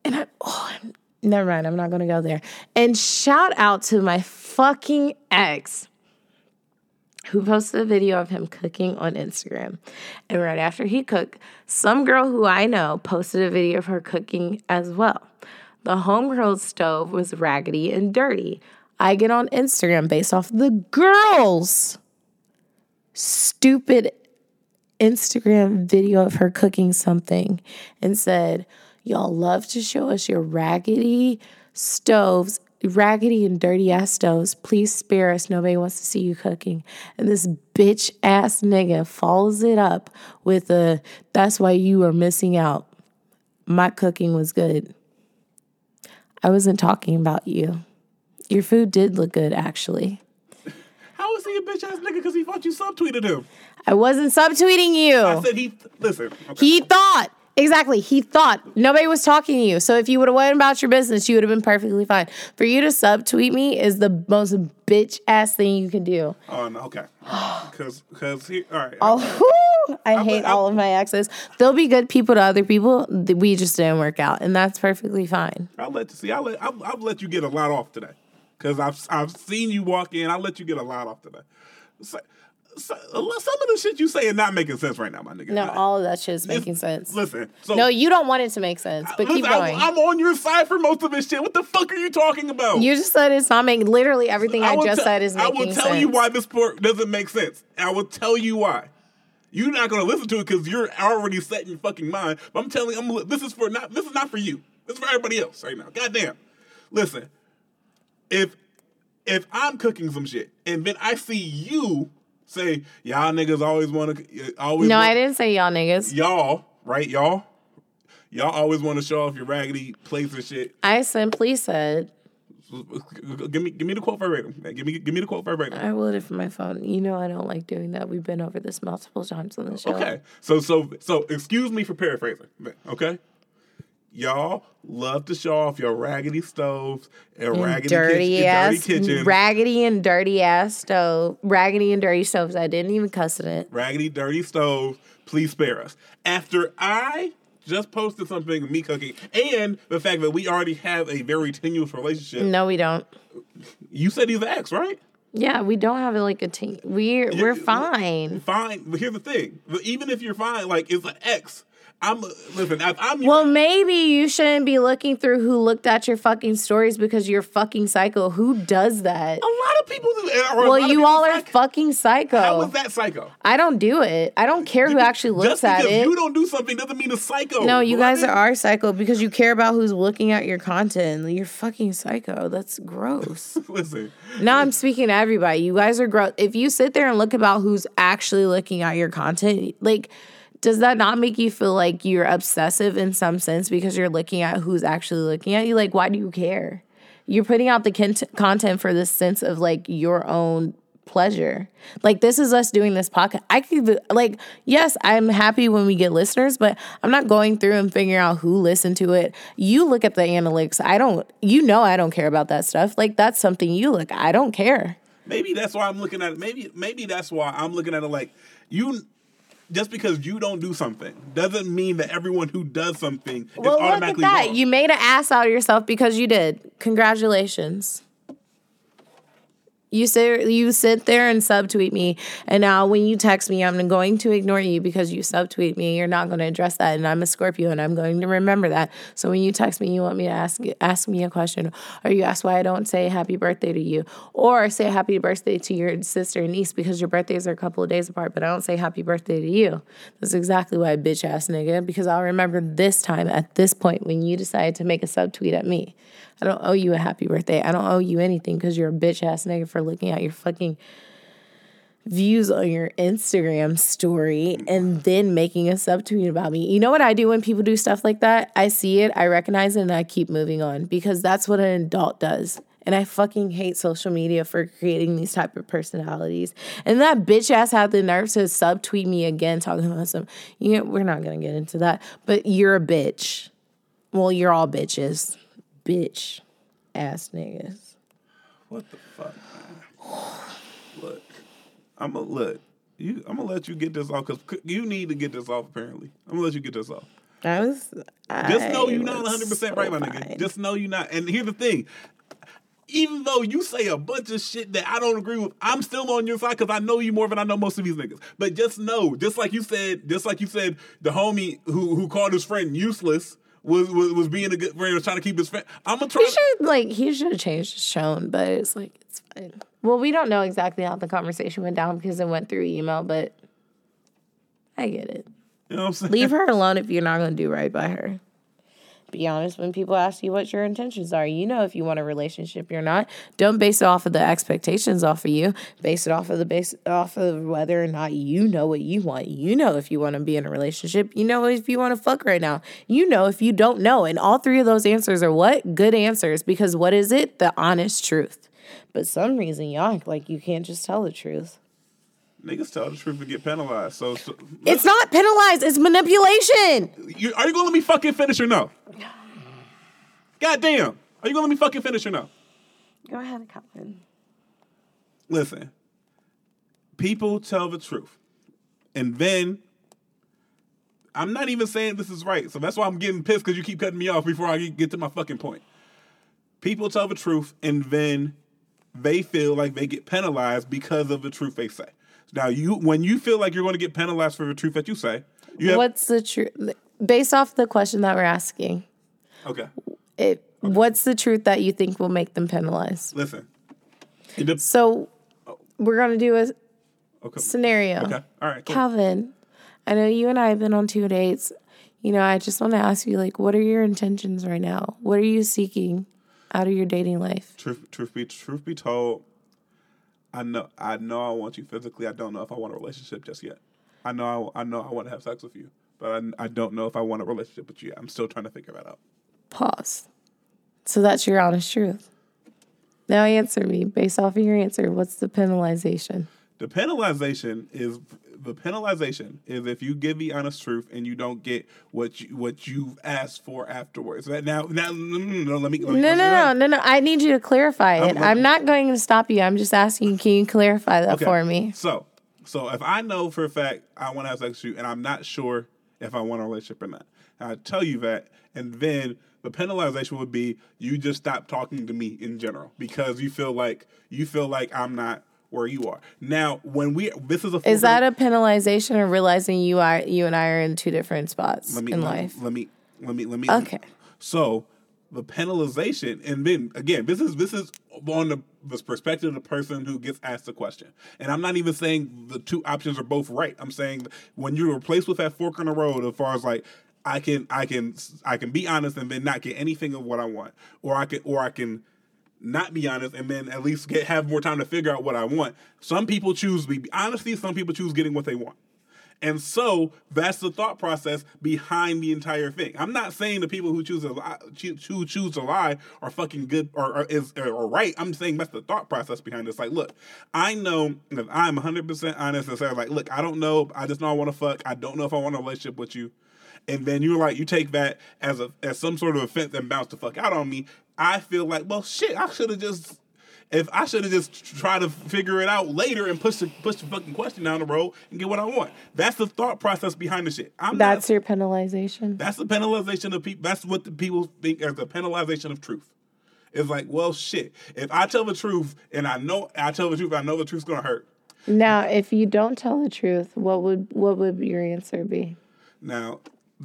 And I, oh, never mind, I'm not gonna go there. And shout out to my fucking ex who posted a video of him cooking on Instagram. And right after he cooked, some girl who I know posted a video of her cooking as well. The homegrown stove was raggedy and dirty. I get on Instagram based off the girl's stupid Instagram video of her cooking something and said, Y'all love to show us your raggedy stoves raggedy and dirty ass stoves. Please spare us. Nobody wants to see you cooking. And this bitch ass nigga follows it up with a that's why you are missing out. My cooking was good. I wasn't talking about you. Your food did look good, actually. How was he a bitch ass nigga because he thought you subtweeted him? I wasn't subtweeting you. I said he, listen. Okay. He thought. Exactly. He thought nobody was talking to you. So if you would have went about your business, you would have been perfectly fine. For you to subtweet me is the most bitch ass thing you can do. Oh, no, okay. *gasps* Because, because he, all right. Oh, *laughs* I hate I'm- all of my exes. They'll be good people to other people. We just didn't work out, and that's perfectly fine. I'll let you see. I'll let, I'll, I'll let you get a lot off today. Because I've, I've seen you walk in. I'll let you get a lot off today. So, some of the shit you say is not making sense right now, my nigga. No, I- all of that shit is Listen- making sense. Listen. So, No, you don't want it to make sense, but keep going. I, am on your side for most of this shit. What the fuck are you talking about? you just said it's not making. Literally everything I, will just tell- said is I will tell sense. you why this part doesn't make sense. I will tell you why. You're not gonna listen to it because you're already set in your fucking mind. But I'm telling you, I'm, this is for not. This is not for you. This is for everybody else right now. Goddamn. Listen, if if I'm cooking some shit and then I see you say y'all niggas always want to always No, want- I didn't say y'all niggas. y'all right y'all y'all always want to show off your raggedy plates and shit. I simply said Give me give me the quote verbatim. Give me give me the quote verbatim. I would if my phone. You know I don't like doing that. We've been over this multiple times on the show. Okay. So so so excuse me for paraphrasing. Okay. Y'all love to show off your raggedy stoves and, And raggedy, dirty kitchen, ass, dirty kitchen, raggedy and dirty ass stove, raggedy and dirty stoves. I didn't even cuss in it. raggedy, dirty stoves. Please spare us. After I just posted something of me cooking and the fact that we already have a very tenuous relationship. No, we don't. You said he's an ex, right? Yeah, we don't have like a team. We're we're fine. Fine. But here's the thing. Even if you're fine, like it's an ex. I'm listen. If I'm Well, maybe you shouldn't be looking through who looked at your fucking stories because you're fucking psycho. Who does that? a lot of people do. Eh, or Well, you all are psych- fucking How psycho. is that psycho? I don't do it. I don't care who actually looks Just at it. you don't do something doesn't mean it's psycho. No, you guys are psycho because you care about who's looking at your content. You're fucking psycho. That's gross. *laughs* Listen, now I'm speaking to everybody. You guys are gross. If you sit there and look about who's actually looking at your content, like, does that not make you feel like you're obsessive in some sense because you're looking at who's actually looking at you? Like, why do you care? You're putting out the cont- content for this sense of like your own pleasure. Like this is us doing this podcast. I could like yes, I'm happy when we get listeners, but I'm not going through and figuring out who listened to it. You look at the analytics. I don't you know I don't care about that stuff. Like that's something you look. I don't care. maybe that's why I'm looking at it. Maybe maybe that's why I'm looking at it like you. Just because you don't do something doesn't mean that everyone who does something is Well, look at that. wrong. You made an ass out of yourself because you did. Congratulations. You say you sit there and subtweet me, and now when you text me, I'm going to ignore you because you subtweet me. And you're not going to address that, and I'm a Scorpio, and I'm going to remember that. So when you text me, you want me to ask ask me a question, or you ask why I don't say happy birthday to you, or say happy birthday to your sister and niece because your birthdays are a couple of days apart, but I don't say happy birthday to you. That's exactly why, bitch ass nigga, because I'll remember this time at this point when you decided to make a subtweet at me. I don't owe you a happy birthday. I don't owe you anything because you're a bitch ass nigga for looking at your fucking views on your Instagram story and then making a subtweet about me. You know what I do when people do stuff like that? I see it, I recognize it, and I keep moving on because that's what an adult does. And I fucking hate social media for creating these type of personalities. And that bitch ass had the nerve to subtweet me again talking about some, you know, we're not gonna get into that, but you're a bitch. Well, you're all bitches. Bitch ass niggas. What the fuck, man? Look, I'm gonna look. You, I'm gonna let you get this off because you need to get this off. Apparently, I'm gonna let you get this off. I was Just know you're not 100 percent right, my nigga. Just know you're not. And here's the thing. Even though you say a bunch of shit that I don't agree with, I'm still on your side because I know you more than I know most of these niggas. But just know, just like you said, just like you said, the homie who who called his friend useless was was, was being a good friend, was trying to keep his friend. I'm gonna try. He should like he should have changed his tone, but it's like it's fine. Well, we don't know exactly how the conversation went down because it went through email, but I get it. You know what I'm saying? Leave her alone if you're not going to do right by her. Be honest when people ask you what your intentions are. You know if you want a relationship or not. Don't base it off of the expectations off of you. Base it off of the base off of whether or not you know what you want. You know if you want to be in a relationship. You know if you want to fuck right now. You know if you don't know. And all three of those answers are what? Good answers. Because what is it? The honest truth. But some reason y'all like you can't just tell the truth. Niggas tell the truth and get penalized. So, so It's not penalized, it's manipulation. you, are you gonna let me fucking finish or no? God damn. Are you gonna let me fucking finish or no? Go ahead, Calvin. Listen, people tell the truth. And then I'm not even saying this is right. So that's why I'm getting pissed because you keep cutting me off before I get to my fucking point. People tell the truth and then they feel like they get penalized because of the truth they say. Now you when you feel like you're going to get penalized for the truth that you say, you have What's the truth? Based off the question that we're asking, okay. it, what's the truth that you think will make them penalized? Listen. So we're going to do a okay. scenario. Okay. All right. Cool. Calvin, I know you and I have been on two dates. You know, I just want to ask you, like, what are your intentions right now? What are you seeking out of your dating life? truth truth be truth be told, I know I know I want you physically. I don't know if I want a relationship just yet. I know I, I know I want to have sex with you, but I, I don't know if I want a relationship with you. I'm still trying to figure that out. Pause. So that's your honest truth. Now answer me based off of your answer. What's the penalization? The penalization is the penalization is if you give the honest truth and you don't get what you what you've asked for afterwards. Now now no, no, let me let me- No, no, no, no, no. I need you to clarify it. I'm- I'm not going to stop you. I'm just asking, can you clarify that Okay. for me? So, so if I know for a fact I want to have sex with you, and I'm not sure if I want a relationship or not, I tell you that, and then the penalization would be you just stop talking to me in general because you feel like you feel like I'm not where you are. Now, when we this is a Is that a penalization or realizing you are you and I are in two different spots let me in let, life? Let me let me let me. Okay. So the penalization, and then again, this is this is on the, the perspective of the person who gets asked the question. And I'm not even saying the two options are both right. I'm saying when you're placed with that fork in the road, as far as like. I can I can I can be honest and then not get anything of what I want, or I can or I can not be honest and then at least get have more time to figure out what I want. Some people choose to be honesty. Some people choose getting what they want. And so that's the thought process behind the entire thing. I'm not saying the people who choose to lie, choo- choo- choose to lie are fucking good or, or is or, or right. I'm saying that's the thought process behind this. Like, look, I know if I'm 100 percent honest and say like, look, I don't know. I just know I want to fuck. I don't know if I want a relationship with you. And then you're like, you take that as a as some sort of offense and bounce the fuck out on me. I feel like, well, shit, I should have just if I should have just tried to figure it out later and push the push the fucking question down the road and get what I want. That's the thought process behind the shit. I'm That's not, your penalization. that's the penalization of people. That's what the people think as the penalization of truth. It's like, well, shit. If I tell the truth and I know I tell the truth, I know the truth's gonna hurt. Now, if you don't tell the truth, what would what would your answer be? Now,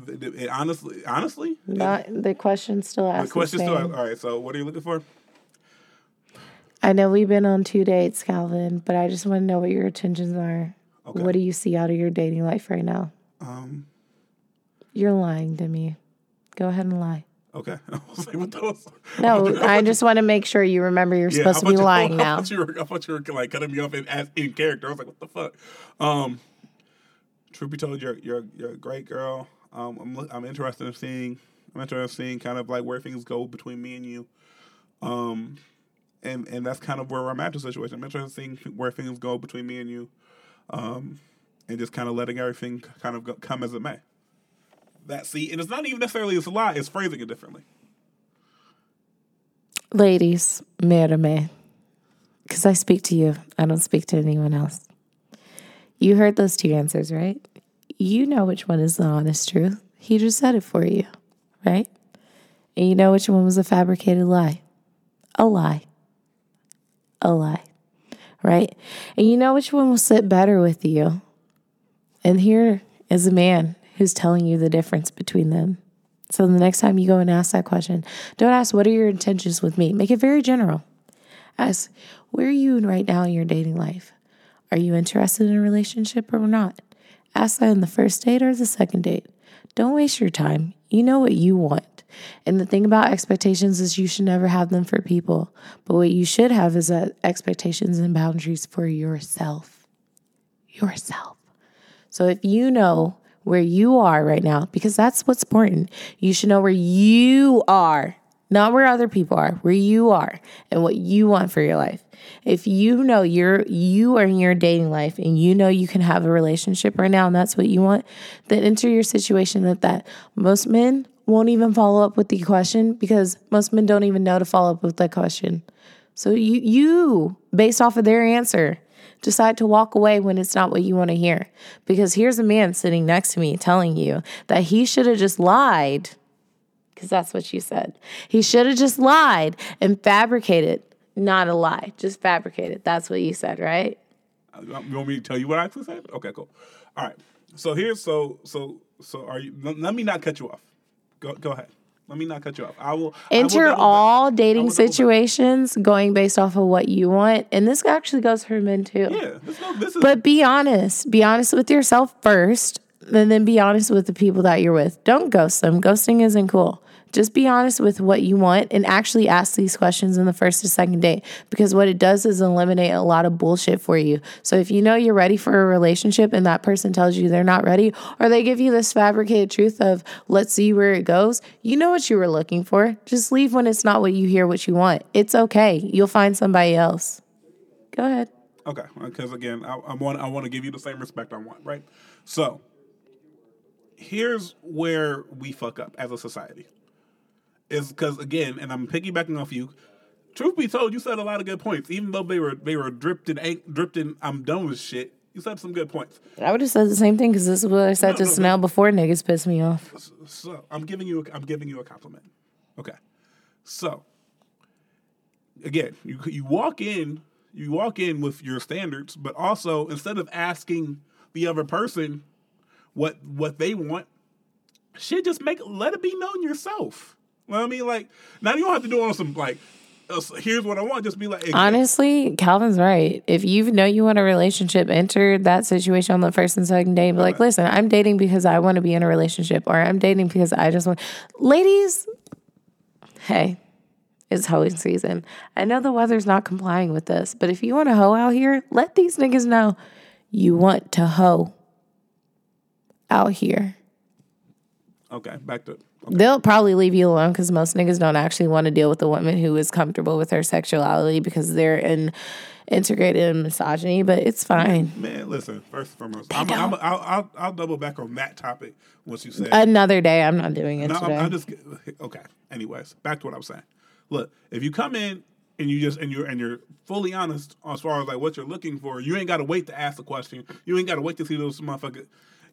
it honestly, honestly, Not the question still the asks. question the still. All right. So, what are you looking for? I know we've been on two dates, Calvin, but I just want to know what your intentions are. Okay. What do you see out of your dating life right now? Um. You're lying to me. Go ahead and lie. Okay. *laughs* I was like, what those? No, I just want to make sure you remember you're Yeah, supposed to be you- lying *laughs* now. you were, I thought you were like cutting me off in, as, in character. I was like, what the fuck? Um, truth be told, you're you're you're a great girl. Um, I'm I'm interested in seeing I'm interested in seeing kind of like where things go between me and you. Um, and and that's kind of where I'm at the situation. I'm interested in seeing where things go between me and you. Um, and just kind of letting everything kind of go, come as it may. That see, and it's not even necessarily it's a lie. It's phrasing it differently. Ladies, me or me, because I speak to you. I don't speak to anyone else. You heard those two answers, right? You know which one is the honest truth. He just said it for you, right? And you know which one was a fabricated lie. A lie. A lie, right? And you know which one will sit better with you. And here is a man who's telling you the difference between them. So the next time you go and ask that question, don't ask, What are your intentions with me? Make it very general. Ask, Where are you right now in your dating life? Are you interested in a relationship or not? Ask that in the first date or the second date. Don't waste your time. You know what you want. And the thing about expectations is you should never have them for people. But what you should have is uh, expectations and boundaries for yourself. Yourself. So if you know where you are right now, because that's what's important, you should know where you are, not where other people are, where you are and what you want for your life. If you know you're you are in your dating life and you know you can have a relationship right now and that's what you want, then enter your situation at that. Most men won't even follow up with the question because most men don't even know to follow up with that question. So you you based off of their answer decide to walk away when it's not what you want to hear. Because here's a man sitting next to me telling you that he should have just lied because that's what you said. He should have just lied and fabricated, not a lie, just fabricated. That's what you said, right? Uh, you want me to tell you what I actually said? Okay, cool. All right. So here's so so so are you? Let, me not cut you off. Go go ahead. Let me not cut you off. I will I will Enter back- all dating situations going based off of what you want. And this actually goes for men too. Yeah, this, no, this is But be honest. Be honest with yourself first, and then be honest with the people that you're with. Don't ghost them. Ghosting isn't cool. Just be honest with what you want and actually ask these questions in the first or second date because what it does is eliminate a lot of bullshit for you. So if you know you're ready for a relationship and that person tells you they're not ready or they give you this fabricated truth of let's see where it goes, you know what you were looking for. Just leave when it's not what you hear what you want. It's okay. You'll find somebody else. Go ahead. okay. Because again, I, I want I want to give you the same respect I want, right? So here's where we fuck up as a society. Is because again, and I'm piggybacking off you. Truth be told, you said a lot of good points, even though they were they were dripped in ain't dripped in. I'm done with shit. You said some good points. I would have said the same thing because this is what I said No, just no, now before niggas pissed me off. So I'm giving you a, I'm giving you a compliment. Okay. So again, you you walk in you walk in with your standards, but also instead of asking the other person what what they want, shit, just make let it be known yourself. You know what I mean? Like now you don't have to do it on some like uh, here's what I want. Just be like hey, Honestly, Calvin's right. If you know you want a relationship, enter that situation on the first and second date. And be like, listen, I'm dating because I want to be in a relationship, or I'm dating because I just want. Ladies, hey, it's hoeing season. I know the weather's not complying with this, but if you want to hoe out here, let these niggas know you want to hoe out here. Okay, back to They'll probably leave you alone because most niggas don't actually want to deal with a woman who is comfortable with her sexuality because they're in integrated in misogyny. But it's fine. man. Listen, first and foremost, I'm, I'm, I'll, I'll I'll double back on that topic once you say Another day. I'm not doing it No, I'm, today. I'm just *laughs* okay. Anyways, back to what I was saying. Look, if you come in and you just and you're and you're fully honest as far as like what you're looking for, you ain't got to wait to ask the question. You ain't got to wait to see those motherfuckers.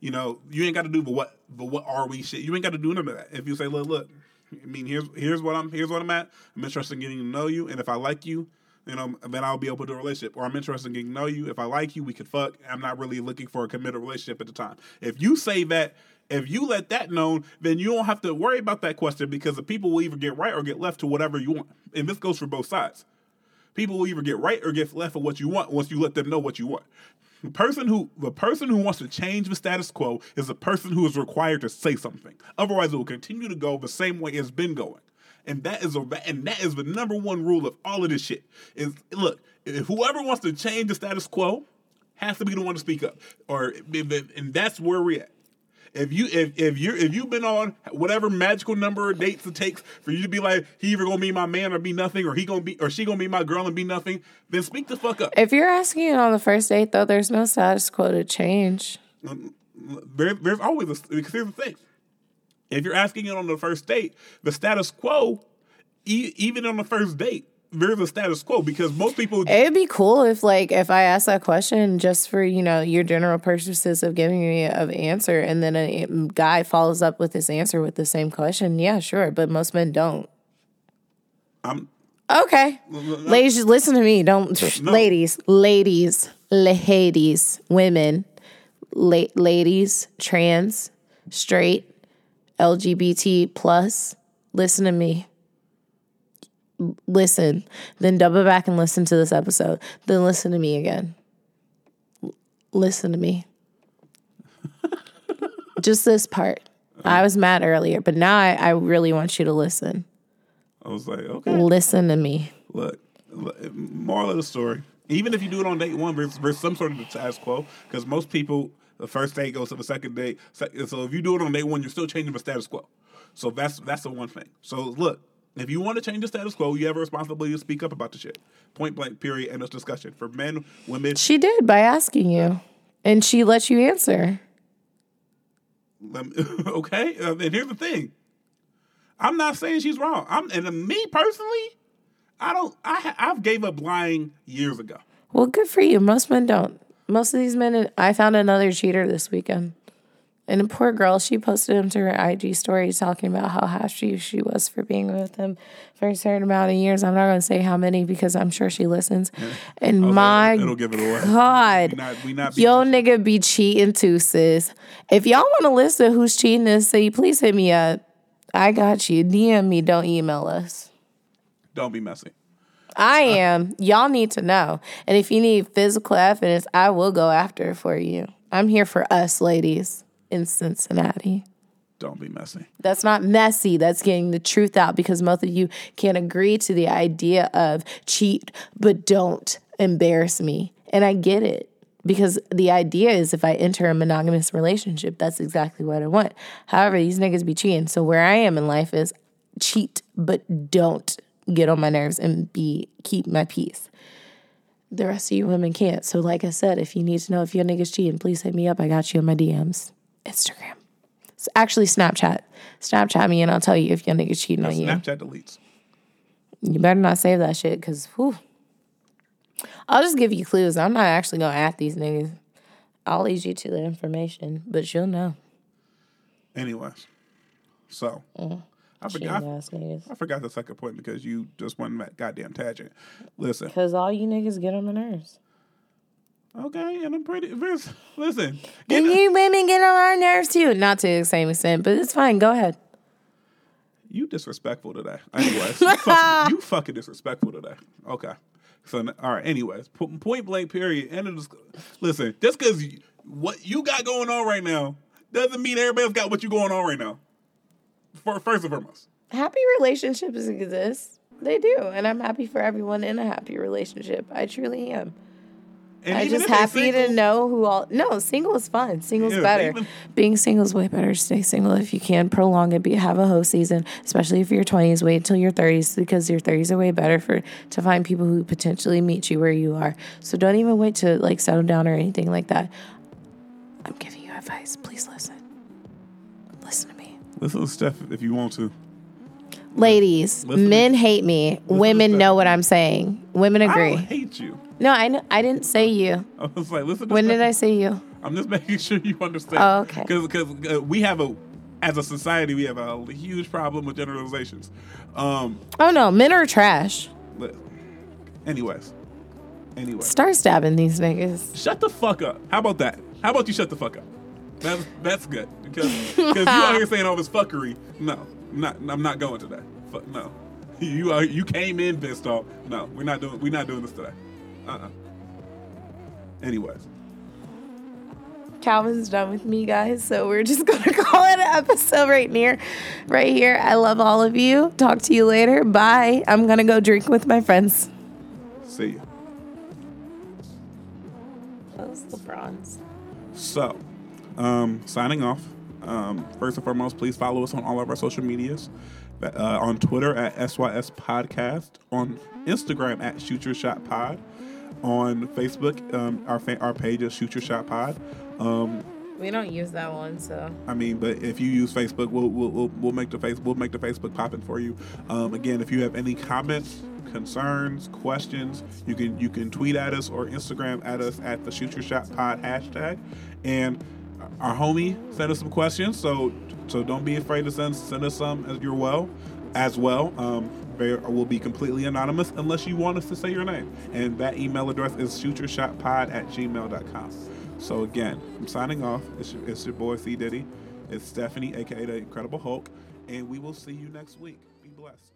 You know, you ain't got to do but what but what are we shit. You ain't got to do none of that. If you say, look, look, I mean, here's here's what I'm here's what I'm at. I'm interested in getting to know you, and if I like you, you know, then I'll be able to a relationship. Or I'm interested in getting to know you. If I like you, we could fuck. I'm not really looking for a committed relationship at the time. If you say that, if you let that known, then you don't have to worry about that question because the people will either get right or get left to whatever you want. And this goes for both sides. People will either get right or get left for what you want once you let them know what you want. The person who the person who wants to change the status quo is the person who is required to say something. Otherwise, it will continue to go the same way it's been going. And that is a and that is the number one rule of all of this shit. Is look, if whoever wants to change the status quo has to be the one to speak up, or and that's where we're at. If you if if you if you've been on whatever magical number of dates it takes for you to be like he either gonna be my man or be nothing, or he gonna be or she gonna be my girl and be nothing, then speak the fuck up. If you're asking it on the first date, though, there's no status quo to change. Mm, mm, there, there's always a because here's the thing. If you're asking it on the first date, the status quo, e- even on the first date, a status quo because most people. It'd be cool if, like, if I asked that question just for you know your general purposes of giving me an answer, and then a guy follows up with his answer with the same question. Yeah, sure, but most men don't. I'm Okay, ladies, listen to me. Don't, ladies, ladies, ladies, women, la- ladies, trans, straight, LGBT plus. Listen to me listen, then double back and listen to this episode, then listen to me again. L- listen to me. *laughs* Just this part. I was mad earlier, but now I, I really want you to listen. I was like, okay. Listen to me. Look, look, moral of the story. Even if you do it on date one, there's, there's some sort of the status quo because most people, the first date goes to the second date. So if you do it on date one, you're still changing the status quo. So that's that's the one thing. So look, if you want to change the status quo, you have a responsibility to speak up about the shit. Point blank, period, end of discussion. For men, women. She did by asking you, and she let you answer. *laughs* okay, uh, and here's the thing. I'm not saying she's wrong. I'm and me personally, I don't. I I've gave up lying years ago. Well, good for you. Most men don't. Most of these men. I found another cheater this weekend. And a poor girl, she posted him to her IG story talking about how happy she was for being with him for a certain amount of years. I'm not going to say how many because I'm sure she listens. *laughs* And my it'll give it away. God, We not- we not yo nigga be cheating too, sis. If y'all want to listen of who's cheating this, say please hit me up. I got you. DM me. Don't email us. Don't be messy. I uh, am. Y'all need to know. And if you need physical evidence, I will go after it for you. I'm here for us, ladies in Cincinnati. Don't be messy. That's not messy. That's getting the truth out because most of you can't agree to the idea of cheat, but don't embarrass me. And I get it because the idea is if I enter a monogamous relationship, that's exactly what I want. However, these niggas be cheating. So where I am in life is cheat, but don't get on my nerves and be keep my peace. The rest of you women can't. So like I said, if you need to know if your niggas cheating, please hit me up. I got you in my DMs. Instagram. It's actually Snapchat. Snapchat me and I'll tell you if your nigga's cheating on you. Snapchat deletes. You better not save that shit because whew. I'll just give you clues. I'm not actually gonna at these niggas. I'll lead you to the information, but you'll know. Anyways, so I forgot. ass. I forgot the second point because you just went that goddamn tangent. Listen, Cause all you niggas get on the nerves. Okay, and I'm pretty. *laughs* Listen, And you women get on our nerves too. Not to the same extent, but it's fine. Go ahead. You disrespectful today. Anyways, you, fucking, *laughs* you fucking disrespectful today. Okay. So all right. Anyways, point blank. Period. End of this. Listen, just because what you got going on right now doesn't mean everybody else got what you going on right now. For first and foremost, Happy relationships exist. They do. And I'm happy for everyone in a happy relationship. I truly am. And I'm just happy to know who all. No, single is fun. Single's Yeah, better. even- Being single is way better. Stay single if you can. Prolong it. Be have a whole season, especially if you're 20s. Wait until your 30s because your 30s are way better for to find people who potentially meet you where you are. So don't even wait to like settle down or anything like that. I'm giving you advice. Please listen. Listen to me. Listen to Steph if you want to. Ladies, Listen to- men hate me. Women know what I'm saying. Women I agree. don't hate you. No, I I didn't say you. *laughs* I was like, listen. To When did. I say you? I'm just making sure you understand. Oh, okay. Because uh, we have a as a society, we have a huge problem with generalizations. Um, Oh no, men are trash. but anyways, anyways, Start stabbing these niggas. shut the fuck up. How about that? How about you shut the fuck up? That's that's good because because you out here saying all this fuckery. No, I'm not I'm not going today. Fuck no. You are you came in pissed off. No, we're not doing we're not doing this today. Uh uh Anyways. Calvin's done with me, guys. So we're just *laughs* gonna call it an episode right near, right here. I love all of you. Talk to you later. Bye. I'm gonna go drink with my friends. See you. Those LeBrons. So, um, signing off. Um, first and foremost, please follow us on all of our social medias. Uh, on Twitter at SYS Podcast, on Instagram at Shoot Your Shot Pod, on Facebook, um, our fa- our page is Shoot Your Shot Pod. Um, We don't use that one, so I mean, but if you use Facebook, we'll we'll, we'll, we'll make the face we'll make the Facebook popping for you. Um, again, if you have any comments, concerns, questions, you can you can tweet at us or Instagram at us at the Shoot Your Shot Pod hashtag. And our homie sent us some questions, so so don't be afraid to send send us some as you're well as well. Um, will be completely anonymous unless you want us to say your name. And that email address is shootyourshotpod at gmail.com. So again, I'm signing off. It's your, it's your boy C Diddy. It's Stephanie, aka the Incredible Hulk, and we will see you next week. Be blessed.